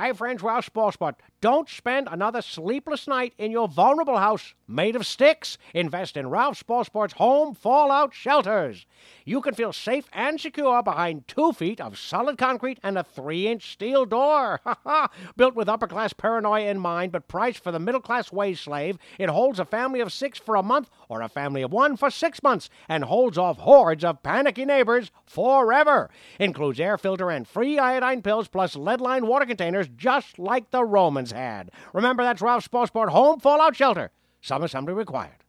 Hi, friends, Ralph Spoilsport. Don't spend another sleepless night in your vulnerable house made of sticks. Invest in Ralph Spoilsport's home fallout shelters. You can feel safe and secure behind two feet of solid concrete and a three inch steel door. Ha ha! Built with upper class paranoia in mind, but priced for the middle class wage slave, it holds a family of six for a month or a family of one for six months and holds off hordes of panicky neighbors forever. Includes air filter and free iodine pills plus lead lined water containers just like the Romans had. Remember, that's Ralph Spoilsport Home Fallout Shelter. Some assembly required.